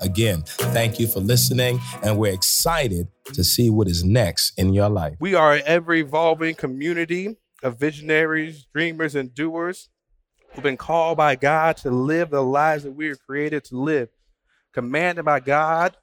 Again, thank you for listening, and we're excited to see what is next in your life. We are an ever evolving community of visionaries, dreamers, and doers who've been called by God to live the lives that we are created to live, commanded by God.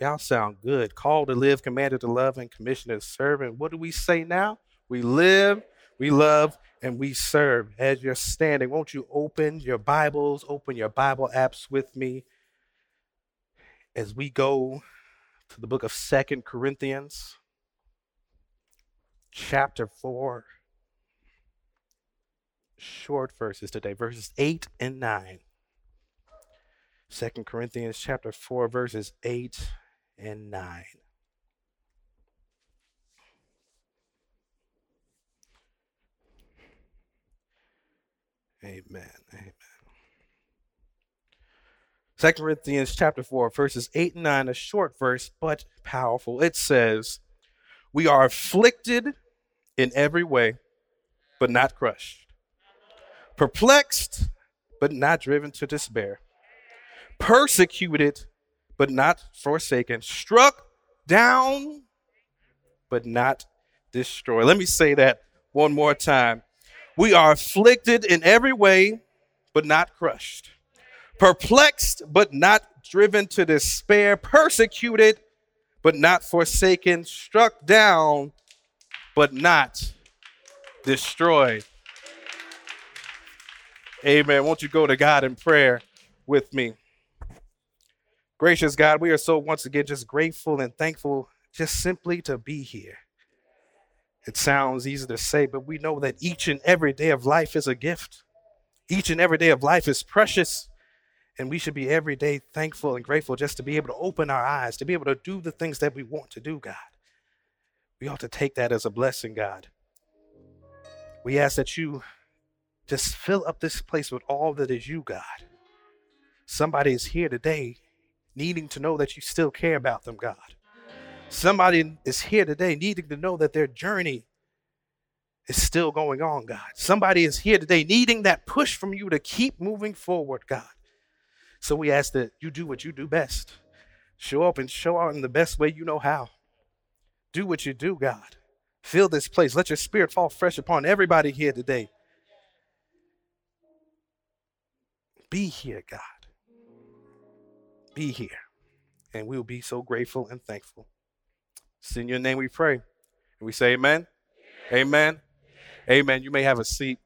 Y'all sound good. Called to live, commanded to love, and commissioned to serve. And what do we say now? We live, we love, and we serve. As you're standing, won't you open your Bibles, open your Bible apps with me as we go to the book of Second Corinthians, chapter 4. Short verses today, verses 8 and 9. Second Corinthians chapter 4, verses 8 and 9. Amen. Amen. Second Corinthians chapter 4, verses 8 and 9, a short verse, but powerful. It says, We are afflicted in every way, but not crushed, perplexed, but not driven to despair, persecuted, but not forsaken, struck down, but not destroyed. Let me say that one more time. We are afflicted in every way, but not crushed, perplexed, but not driven to despair, persecuted, but not forsaken, struck down, but not destroyed. Amen. Won't you go to God in prayer with me? Gracious God, we are so once again just grateful and thankful just simply to be here. It sounds easy to say, but we know that each and every day of life is a gift. Each and every day of life is precious. And we should be every day thankful and grateful just to be able to open our eyes, to be able to do the things that we want to do, God. We ought to take that as a blessing, God. We ask that you just fill up this place with all that is you, God. Somebody is here today needing to know that you still care about them, God. Somebody is here today needing to know that their journey is still going on, God. Somebody is here today needing that push from you to keep moving forward, God. So we ask that you do what you do best. Show up and show out in the best way you know how. Do what you do, God. Fill this place. Let your spirit fall fresh upon everybody here today. Be here, God. Be here. And we'll be so grateful and thankful. It's in your name we pray. And we say amen. Amen. Amen. You may have a seat.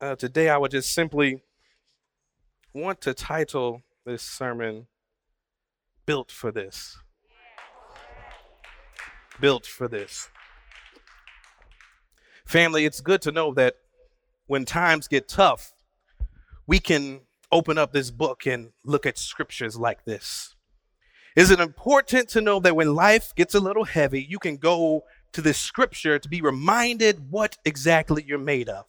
Uh, today, I would just simply want to title this sermon Built for This. Built for This. Family, it's good to know that when times get tough, we can open up this book and look at scriptures like this. Is it important to know that when life gets a little heavy, you can go to this scripture to be reminded what exactly you're made of?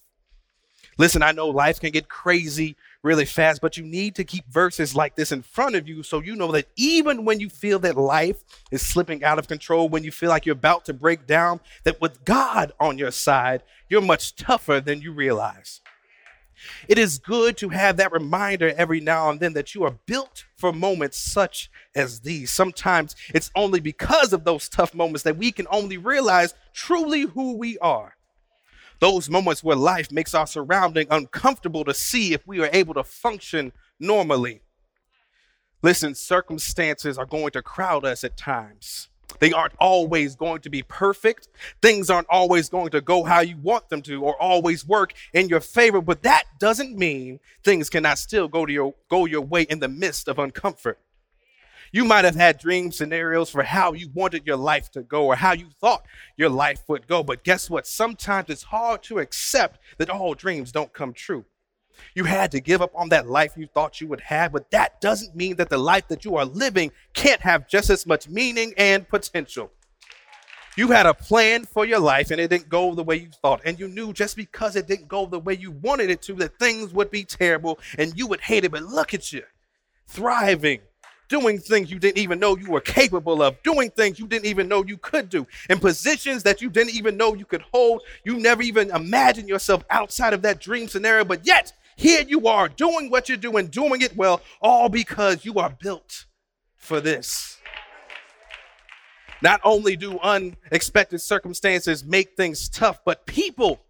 Listen, I know life can get crazy really fast, but you need to keep verses like this in front of you so you know that even when you feel that life is slipping out of control, when you feel like you're about to break down, that with God on your side, you're much tougher than you realize. It is good to have that reminder every now and then that you are built for moments such as these. Sometimes it's only because of those tough moments that we can only realize truly who we are. Those moments where life makes our surrounding uncomfortable to see if we are able to function normally. Listen, circumstances are going to crowd us at times. They aren't always going to be perfect. Things aren't always going to go how you want them to or always work in your favor, but that doesn't mean things cannot still go to your go your way in the midst of uncomfort. You might have had dream scenarios for how you wanted your life to go or how you thought your life would go, but guess what? Sometimes it's hard to accept that all dreams don't come true. You had to give up on that life you thought you would have, but that doesn't mean that the life that you are living can't have just as much meaning and potential. You had a plan for your life and it didn't go the way you thought. And you knew just because it didn't go the way you wanted it to, that things would be terrible and you would hate it. But look at you, thriving, doing things you didn't even know you were capable of, doing things you didn't even know you could do, in positions that you didn't even know you could hold. You never even imagined yourself outside of that dream scenario. But yet, here you are doing what you're doing, doing it well, all because you are built for this. Not only do unexpected circumstances make things tough, but people,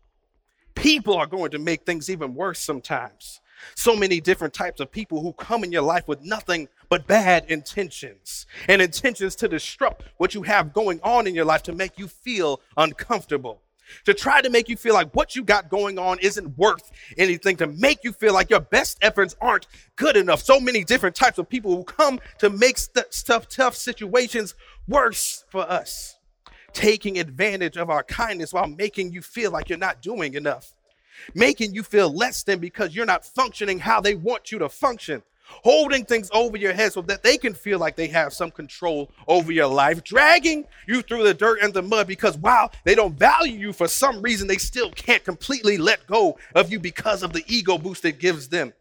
people are going to make things even worse sometimes. So many different types of people who come in your life with nothing but bad intentions and intentions to disrupt what you have going on in your life to make you feel uncomfortable to try to make you feel like what you got going on isn't worth anything, to make you feel like your best efforts aren't good enough. So many different types of people who come to make st- stuff, tough situations worse for us, taking advantage of our kindness while making you feel like you're not doing enough, making you feel less than because you're not functioning how they want you to function holding things over your head so that they can feel like they have some control over your life, dragging you through the dirt and the mud because while they don't value you for some reason, they still can't completely let go of you because of the ego boost it gives them.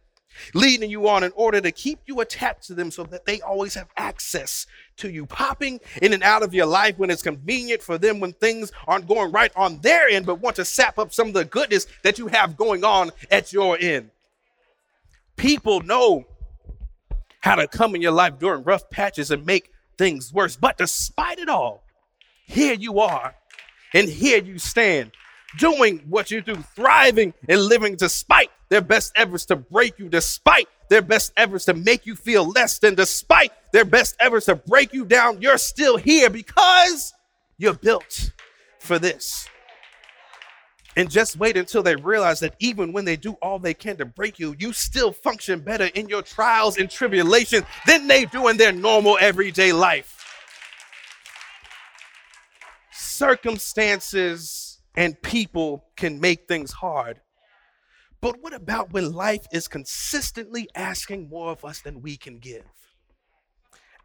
Leading you on in order to keep you attached to them so that they always have access to you, popping in and out of your life when it's convenient for them, when things aren't going right on their end, but want to sap up some of the goodness that you have going on at your end. People know how to come in your life during rough patches and make things worse. But despite it all, here you are, and here you stand, doing what you do, thriving and living despite their best efforts to break you, despite their best efforts to make you feel less than, despite their best efforts to break you down. You're still here because you're built for this. And just wait until they realize that even when they do all they can to break you, you still function better in your trials and tribulations than they do in their normal everyday life. Circumstances and people can make things hard. But what about when life is consistently asking more of us than we can give?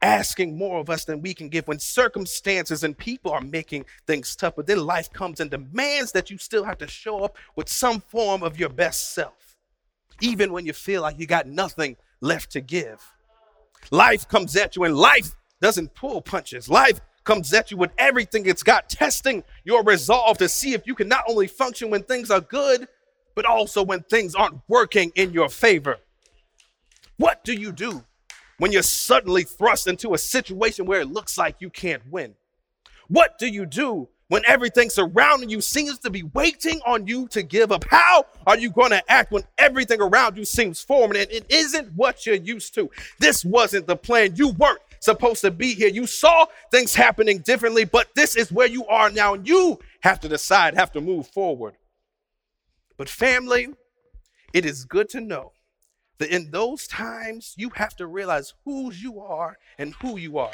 Asking more of us than we can give when circumstances and people are making things tough. But then life comes and demands that you still have to show up with some form of your best self, even when you feel like you got nothing left to give. Life comes at you, and life doesn't pull punches. Life comes at you with everything it's got, testing your resolve to see if you can not only function when things are good, but also when things aren't working in your favor. What do you do when you're suddenly thrust into a situation where it looks like you can't win? What do you do when everything surrounding you seems to be waiting on you to give up? How are you going to act when everything around you seems foreign and it isn't what you're used to? This wasn't the plan. You weren't supposed to be here. You saw things happening differently, but this is where you are now, and you have to decide, have to move forward. But, family, it is good to know that in those times, you have to realize whose you are and who you are.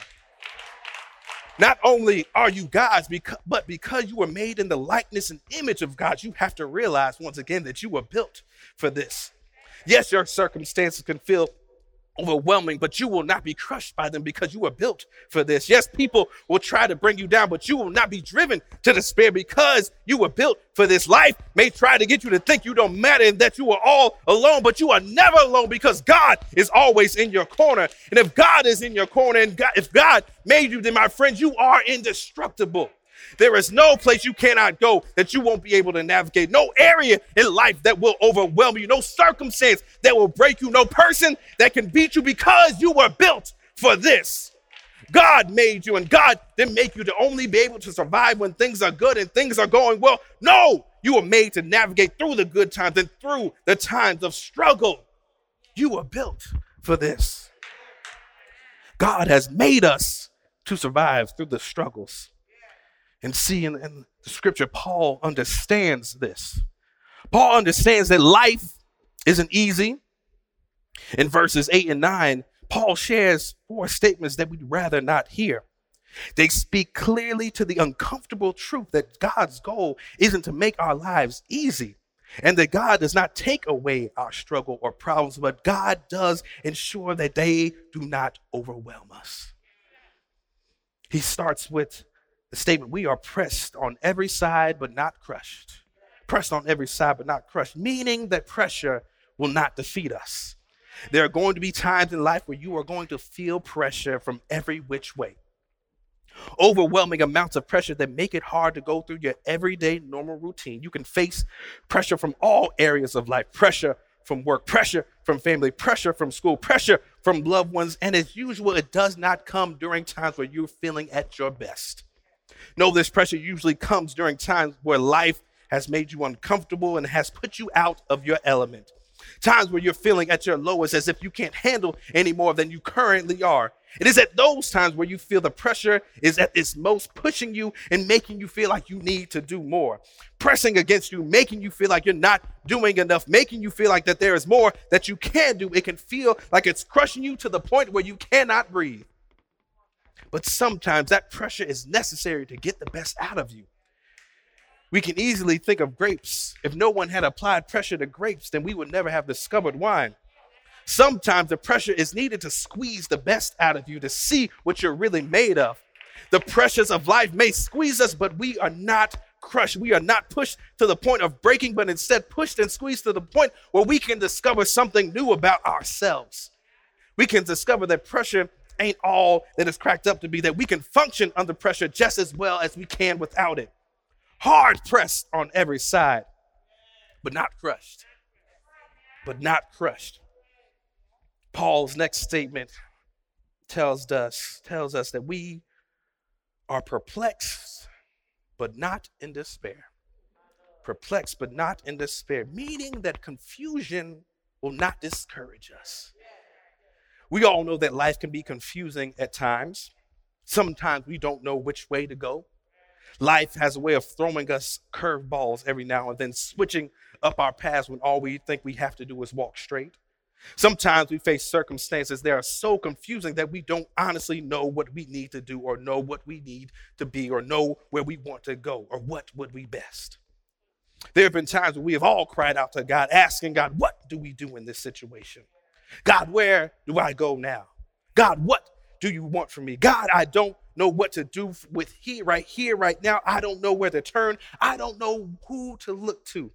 Not only are you God's, but because you were made in the likeness and image of God, you have to realize once again that you were built for this. Yes, your circumstances can feel overwhelming, but you will not be crushed by them because you were built for this. Yes, people will try to bring you down, but you will not be driven to despair because you were built for this. Life may try to get you to think you don't matter and that you are all alone, but you are never alone because God is always in your corner. And if God is in your corner and God, if God made you, then my friends, you are indestructible. There is no place you cannot go that you won't be able to navigate. No area in life that will overwhelm you. No circumstance that will break you. No person that can beat you because you were built for this. God made you, and God didn't make you to only be able to survive when things are good and things are going well. No, you were made to navigate through the good times and through the times of struggle. You were built for this. God has made us to survive through the struggles. And see in, in the scripture, Paul understands this. Paul understands that life isn't easy. In verses 8 and 9, Paul shares four statements that we'd rather not hear. They speak clearly to the uncomfortable truth that God's goal isn't to make our lives easy, And that God does not take away our struggle or problems, but God does ensure that they do not overwhelm us. He starts with the statement We are pressed on every side, but not crushed. Pressed on every side, but not crushed, meaning that pressure will not defeat us. There are going to be times in life where you are going to feel pressure from every which way. Overwhelming amounts of pressure that make it hard to go through your everyday normal routine. You can face pressure from all areas of life pressure from work, pressure from family, pressure from school, pressure from loved ones. And as usual, it does not come during times where you're feeling at your best. No, this pressure usually comes during times where life has made you uncomfortable and has put you out of your element. Times where you're feeling at your lowest as if you can't handle any more than you currently are. It is at those times where you feel the pressure is at its most, pushing you and making you feel like you need to do more, pressing against you, making you feel like you're not doing enough, making you feel like that there is more that you can do. It can feel like it's crushing you to the point where you cannot breathe. But sometimes that pressure is necessary to get the best out of you. We can easily think of grapes. If no one had applied pressure to grapes, then we would never have discovered wine. Sometimes the pressure is needed to squeeze the best out of you to see what you're really made of. The pressures of life may squeeze us, but we are not crushed. We are not pushed to the point of breaking, but instead pushed and squeezed to the point where we can discover something new about ourselves. We can discover that pressure ain't all that it's cracked up to be, that we can function under pressure just as well as we can without it. Hard pressed on every side, but not crushed. But not crushed. Paul's next statement tells us tells us that we are perplexed but not in despair. Perplexed but not in despair, meaning that confusion will not discourage us. We all know that life can be confusing at times. Sometimes we don't know which way to go. Life has a way of throwing us curveballs every now and then, switching up our paths when all we think we have to do is walk straight. Sometimes we face circumstances that are so confusing that we don't honestly know what we need to do or know what we need to be or know where we want to go or what would be best. There have been times when we have all cried out to God, asking God, What do we do in this situation? God, where do I go now? God, what do you want from me? God, I don't know what to do with here, right here, right now. I don't know where to turn. I don't know who to look to.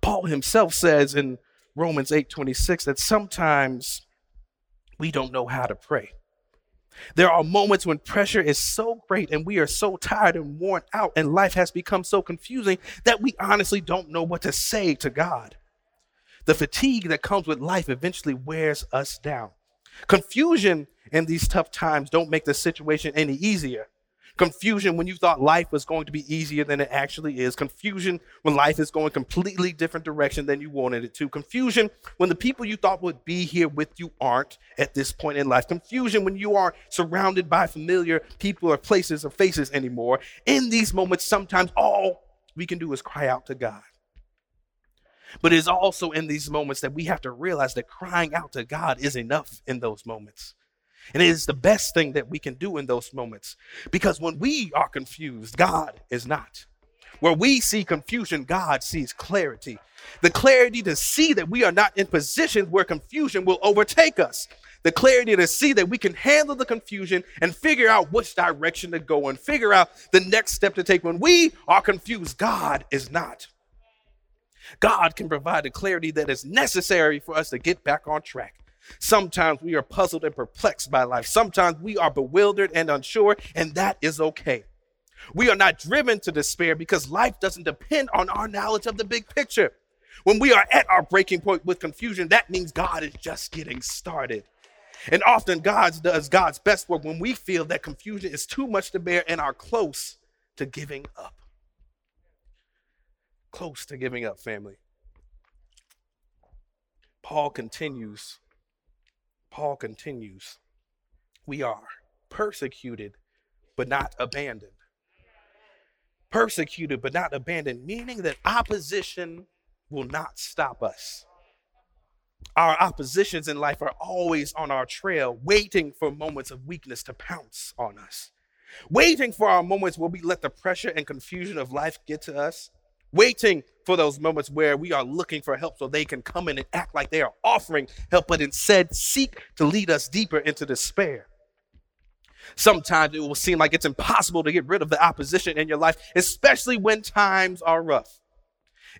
Paul himself says in Romans 8:26 that sometimes we don't know how to pray. There are moments when pressure is so great and we are so tired and worn out and life has become so confusing that we honestly don't know what to say to God. The fatigue that comes with life eventually wears us down. Confusion in these tough times don't make the situation any easier. Confusion when you thought life was going to be easier than it actually is. Confusion when life is going completely different direction than you wanted it to. Confusion when the people you thought would be here with you aren't at this point in life. Confusion when you are surrounded by familiar people or places or faces anymore. In these moments, sometimes all we can do is cry out to God. But it is also in these moments that we have to realize that crying out to God is enough in those moments. And it is the best thing that we can do in those moments. Because when we are confused, God is not. Where we see confusion, God sees clarity. The clarity to see that we are not in positions where confusion will overtake us. The clarity to see that we can handle the confusion and figure out which direction to go and figure out the next step to take. When we are confused, God is not. God can provide the clarity that is necessary for us to get back on track. Sometimes we are puzzled and perplexed by life. Sometimes we are bewildered and unsure, and that is okay. We are not driven to despair because life doesn't depend on our knowledge of the big picture. When we are at our breaking point with confusion, that means God is just getting started. And often God does God's best work when we feel that confusion is too much to bear and are close to giving up. Close to giving up, family. Paul continues Paul continues, we are persecuted but not abandoned. Persecuted but not abandoned, meaning that opposition will not stop us. Our oppositions in life are always on our trail, waiting for moments of weakness to pounce on us, waiting for our moments where we let the pressure and confusion of life get to us, waiting for those moments where we are looking for help so they can come in and act like they are offering help, but instead seek to lead us deeper into despair. Sometimes it will seem like it's impossible to get rid of the opposition in your life, especially when times are rough.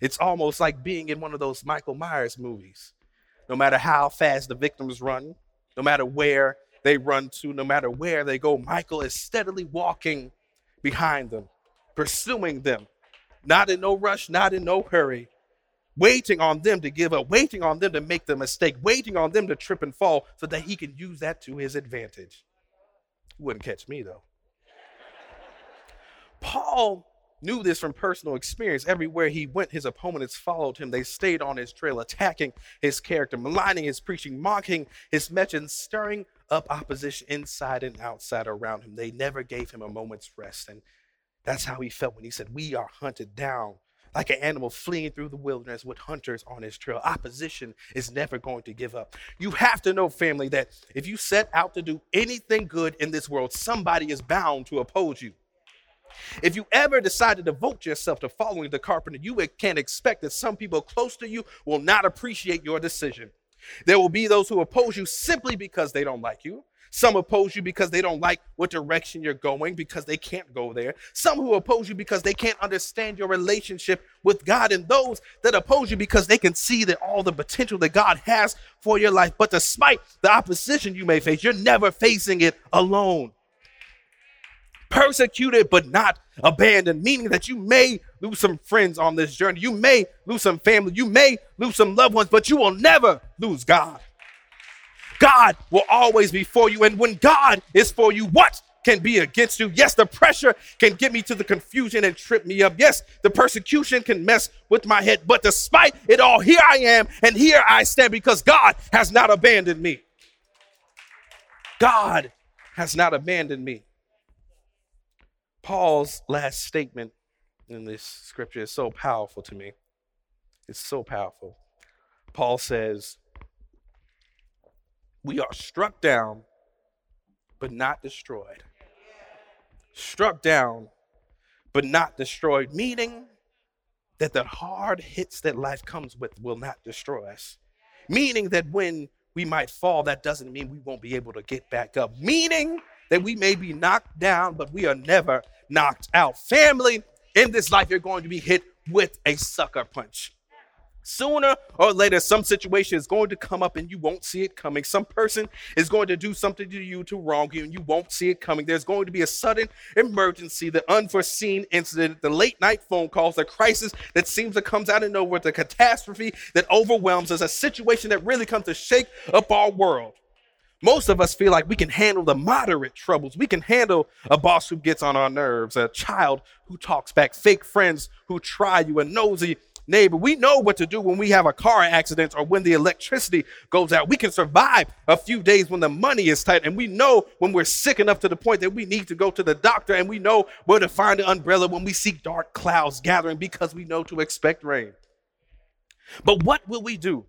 It's almost like being in one of those Michael Myers movies. No matter how fast the victims run, no matter where they run to, no matter where they go, Michael is steadily walking behind them, pursuing them, not in no rush, not in no hurry, waiting on them to give up, waiting on them to make the mistake, waiting on them to trip and fall so that he can use that to his advantage. He wouldn't catch me though. Paul knew this from personal experience. Everywhere he went, his opponents followed him. They stayed on his trail, attacking his character, maligning his preaching, mocking his message, stirring up opposition inside and outside around him. They never gave him a moment's rest. And that's how he felt when he said, We are hunted down like an animal fleeing through the wilderness with hunters on his trail. Opposition is never going to give up. You have to know, family, that if you set out to do anything good in this world, somebody is bound to oppose you. If you ever decide to devote yourself to following the carpenter, you can expect that some people close to you will not appreciate your decision. There will be those who oppose you simply because they don't like you. Some oppose you because they don't like what direction you're going, because they can't go there. Some who oppose you because they can't understand your relationship with God, and those that oppose you because they can see that all the potential that God has for your life. But despite the opposition you may face, you're never facing it alone persecuted but not abandoned, meaning that you may lose some friends on this journey. You may lose some family. You may lose some loved ones, but you will never lose God. God will always be for you. And when God is for you, what can be against you? Yes, the pressure can get me to the confusion and trip me up. Yes, the persecution can mess with my head. But despite it all, here I am and here I stand because God has not abandoned me. God has not abandoned me. Paul's last statement in this scripture is so powerful to me. It's so powerful. Paul says, We are struck down, but not destroyed. Struck down, but not destroyed, meaning that the hard hits that life comes with will not destroy us. Meaning that when we might fall, that doesn't mean we won't be able to get back up. Meaning that we may be knocked down, but we are never knocked out. Family, in this life, you're going to be hit with a sucker punch. Sooner or later, some situation is going to come up and you won't see it coming. Some person is going to do something to you to wrong you and you won't see it coming. There's going to be a sudden emergency, the unforeseen incident, the late night phone calls, the crisis that seems to comes out of nowhere, the catastrophe that overwhelms us, a situation that really comes to shake up our world. Most of us feel like we can handle the moderate troubles. We can handle a boss who gets on our nerves, a child who talks back, fake friends who try you, a nosy neighbor. We know what to do when we have a car accident or when the electricity goes out. We can survive a few days when the money is tight. And we know when we're sick enough to the point that we need to go to the doctor. And we know where to find an umbrella when we see dark clouds gathering because we know to expect rain. But what will we do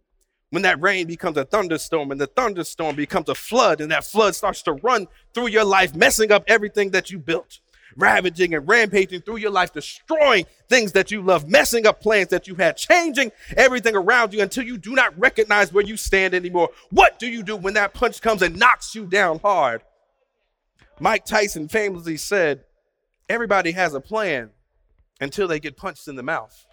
when that rain becomes a thunderstorm and the thunderstorm becomes a flood and that flood starts to run through your life, messing up everything that you built, ravaging and rampaging through your life, destroying things that you love, messing up plans that you had, changing everything around you until you do not recognize where you stand anymore. What do you do when that punch comes and knocks you down hard? Mike Tyson famously said, Everybody has a plan until they get punched in the mouth.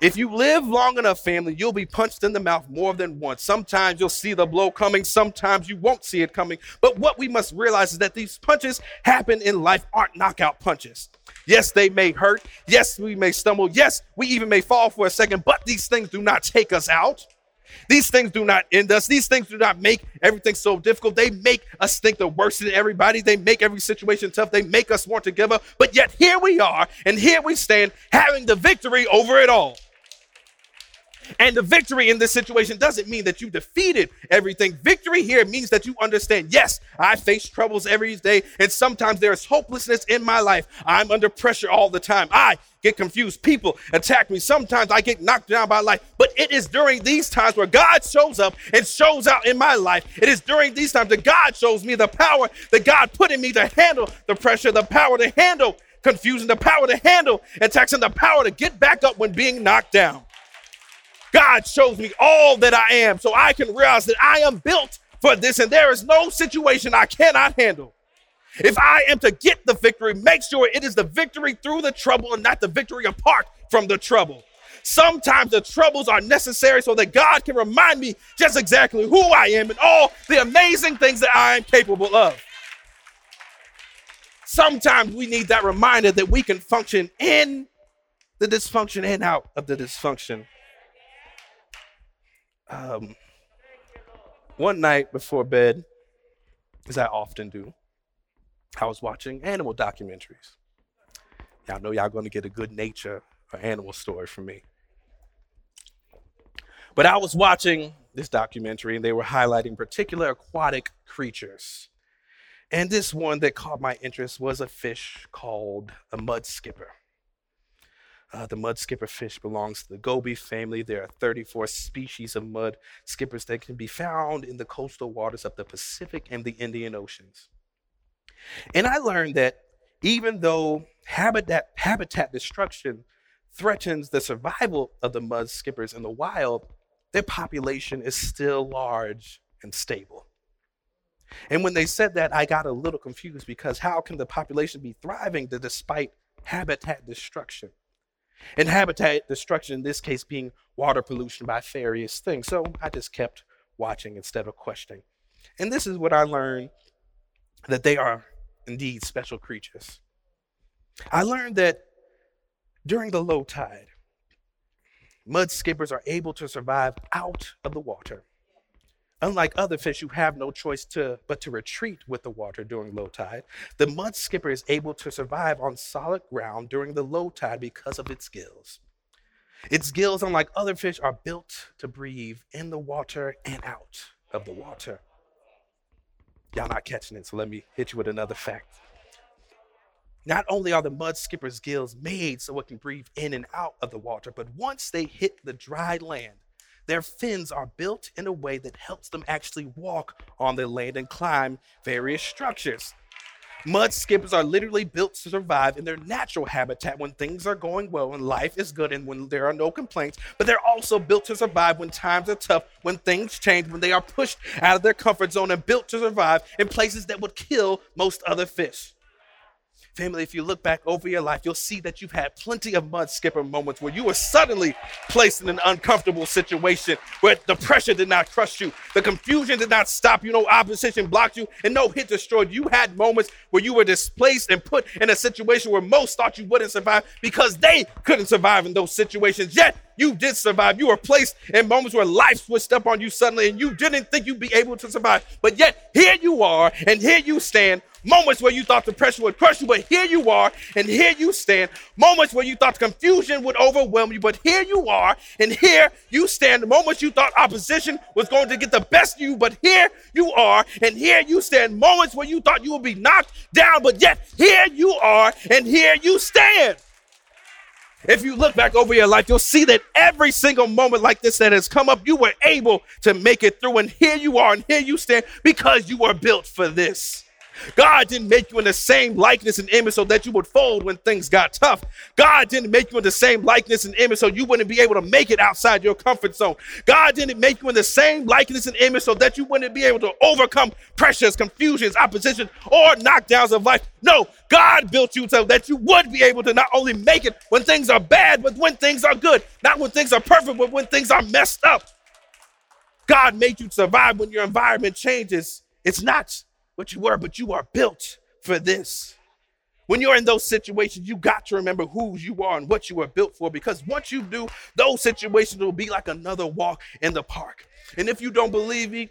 If you live long enough, family, you'll be punched in the mouth more than once. Sometimes you'll see the blow coming, sometimes you won't see it coming. But what we must realize is that these punches happen in life aren't knockout punches. Yes, they may hurt. Yes, we may stumble. Yes, we even may fall for a second, but these things do not take us out. These things do not end us. These things do not make everything so difficult. They make us think the worst of everybody. They make every situation tough. They make us want to give up. But yet here we are, and here we stand having the victory over it all. And the victory in this situation doesn't mean that you defeated everything. Victory here means that you understand, yes, I face troubles every day, and sometimes there is hopelessness in my life. I'm under pressure all the time. I get confused. People attack me. Sometimes I get knocked down by life. But it is during these times where God shows up and shows out in my life. It is during these times that God shows me the power that God put in me to handle the pressure, the power to handle confusion, the power to handle attacks, and the power to get back up when being knocked down. God shows me all that I am so I can realize that I am built for this, and there is no situation I cannot handle. If I am to get the victory, make sure it is the victory through the trouble and not the victory apart from the trouble. Sometimes the troubles are necessary so that God can remind me just exactly who I am and all the amazing things that I am capable of. Sometimes we need that reminder that we can function in the dysfunction and out of the dysfunction. Um, one night before bed, as I often do, I was watching animal documentaries. Y'all know y'all gonna get a good nature or animal story from me. But I was watching this documentary and they were highlighting particular aquatic creatures. And this one that caught my interest was a fish called a mud skipper. Uh, the mud skipper fish belongs to the goby family. There are 34 species of mud skippers that can be found in the coastal waters of the Pacific and the Indian Oceans. And I learned that even though habitat, habitat destruction threatens the survival of the mud skippers in the wild, their population is still large and stable. And when they said that, I got a little confused because how can the population be thriving despite habitat destruction? And habitat destruction, in this case, being water pollution by various things. So I just kept watching instead of questioning. And this is what I learned that they are indeed special creatures. I learned that during the low tide, mud skippers are able to survive out of the water. Unlike other fish who have no choice to but to retreat with the water during low tide, the mud skipper is able to survive on solid ground during the low tide because of its gills. Its gills, unlike other fish, are built to breathe in the water and out of the water. Y'all not catching it, so let me hit you with another fact. Not only are the mud skipper's gills made so it can breathe in and out of the water, but once they hit the dry land, their fins are built in a way that helps them actually walk on the land and climb various structures. Mud skippers are literally built to survive in their natural habitat when things are going well and life is good and when there are no complaints, but they're also built to survive when times are tough, when things change, when they are pushed out of their comfort zone and built to survive in places that would kill most other fish. Family, if you look back over your life, you'll see that you've had plenty of mud skipper moments where you were suddenly placed in an uncomfortable situation where the pressure did not crush you, the confusion did not stop you, no opposition blocked you, and no hit destroyed. You had moments where you were displaced and put in a situation where most thought you wouldn't survive because they couldn't survive in those situations. Yet you did survive. You were placed in moments where life switched up on you suddenly and you didn't think you'd be able to survive. But yet here you are and here you stand Moments where you thought the pressure would crush you, but here you are, and here you stand. Moments where you thought confusion would overwhelm you, but here you are, and here you stand. Moments you thought opposition was going to get the best of you, but here you are, and here you stand. Moments where you thought you would be knocked down, but yet here you are, and here you stand. If you look back over your life, you'll see that every single moment like this that has come up, you were able to make it through. And here you are, and here you stand because you were built for this. God didn't make you in the same likeness and image so that you would fold when things got tough. God didn't make you in the same likeness and image so you wouldn't be able to make it outside your comfort zone. God didn't make you in the same likeness and image so that you wouldn't be able to overcome pressures, confusions, opposition, or knockdowns of life. No, God built you so that you would be able to not only make it when things are bad, but when things are good. Not when things are perfect, but when things are messed up. God made you survive when your environment changes. It's not what you were, but you are built for this. When you're in those situations, you got to remember who you are and what you were built for because once you do, those situations will be like another walk in the park. And if you don't believe me,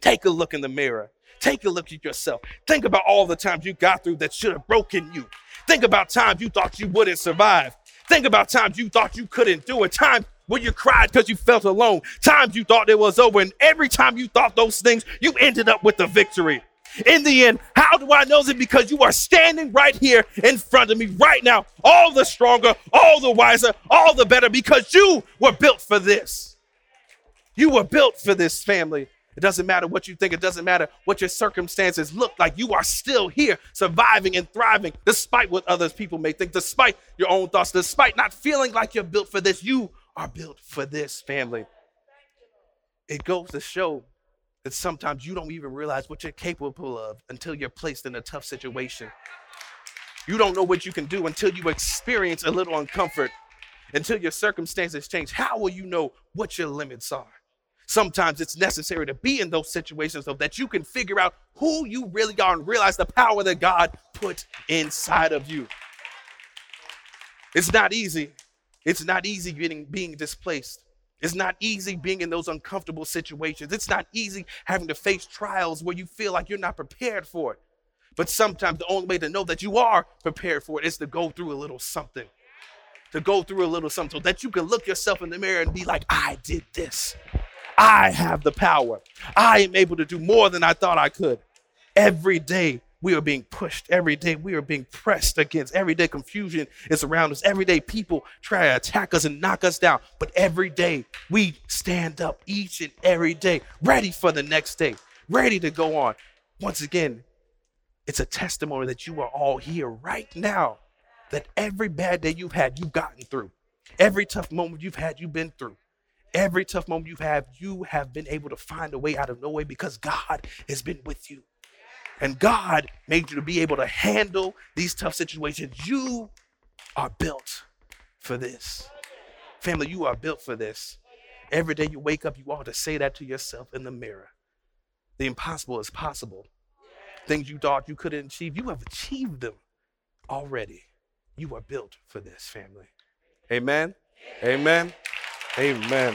take a look in the mirror. Take a look at yourself. Think about all the times you got through that should have broken you. Think about times you thought you wouldn't survive. Think about times you thought you couldn't do it. Times when you cried because you felt alone. Times you thought it was over. And every time you thought those things, you ended up with the victory in the end. How do I know that? Because you are standing right here in front of me right now, all the stronger, all the wiser, all the better, because you were built for this. You were built for this family. It doesn't matter what you think. It doesn't matter what your circumstances look like. You are still here, surviving and thriving, despite what other people may think, despite your own thoughts, despite not feeling like you're built for this. You are built for this, family. It goes to show that sometimes you don't even realize what you're capable of until you're placed in a tough situation. You don't know what you can do until you experience a little uncomfort, until your circumstances change. How will you know what your limits are? Sometimes it's necessary to be in those situations so that you can figure out who you really are and realize the power that God put inside of you. It's not easy. It's not easy getting being displaced. It's not easy being in those uncomfortable situations. It's not easy having to face trials where you feel like you're not prepared for it. But sometimes the only way to know that you are prepared for it is to go through a little something. To go through a little something so that you can look yourself in the mirror and be like, I did this. I have the power. I am able to do more than I thought I could. Every day we are being pushed. Every day we are being pressed against. Every day confusion is around us. Every day people try to attack us and knock us down. But every day we stand up each and every day, ready for the next day, ready to go on. Once again, it's a testimony that you are all here right now, that every bad day you've had, you've gotten through. Every tough moment you've had, you've been through. Every tough moment you've had, you have been able to find a way out of no way because God has been with you. And God made you to be able to handle these tough situations. You are built for this. Family, you are built for this. Every day you wake up, you ought to say that to yourself in the mirror. The impossible is possible. Things you thought you couldn't achieve, you have achieved them already. You are built for this, family. Amen. Amen. Amen.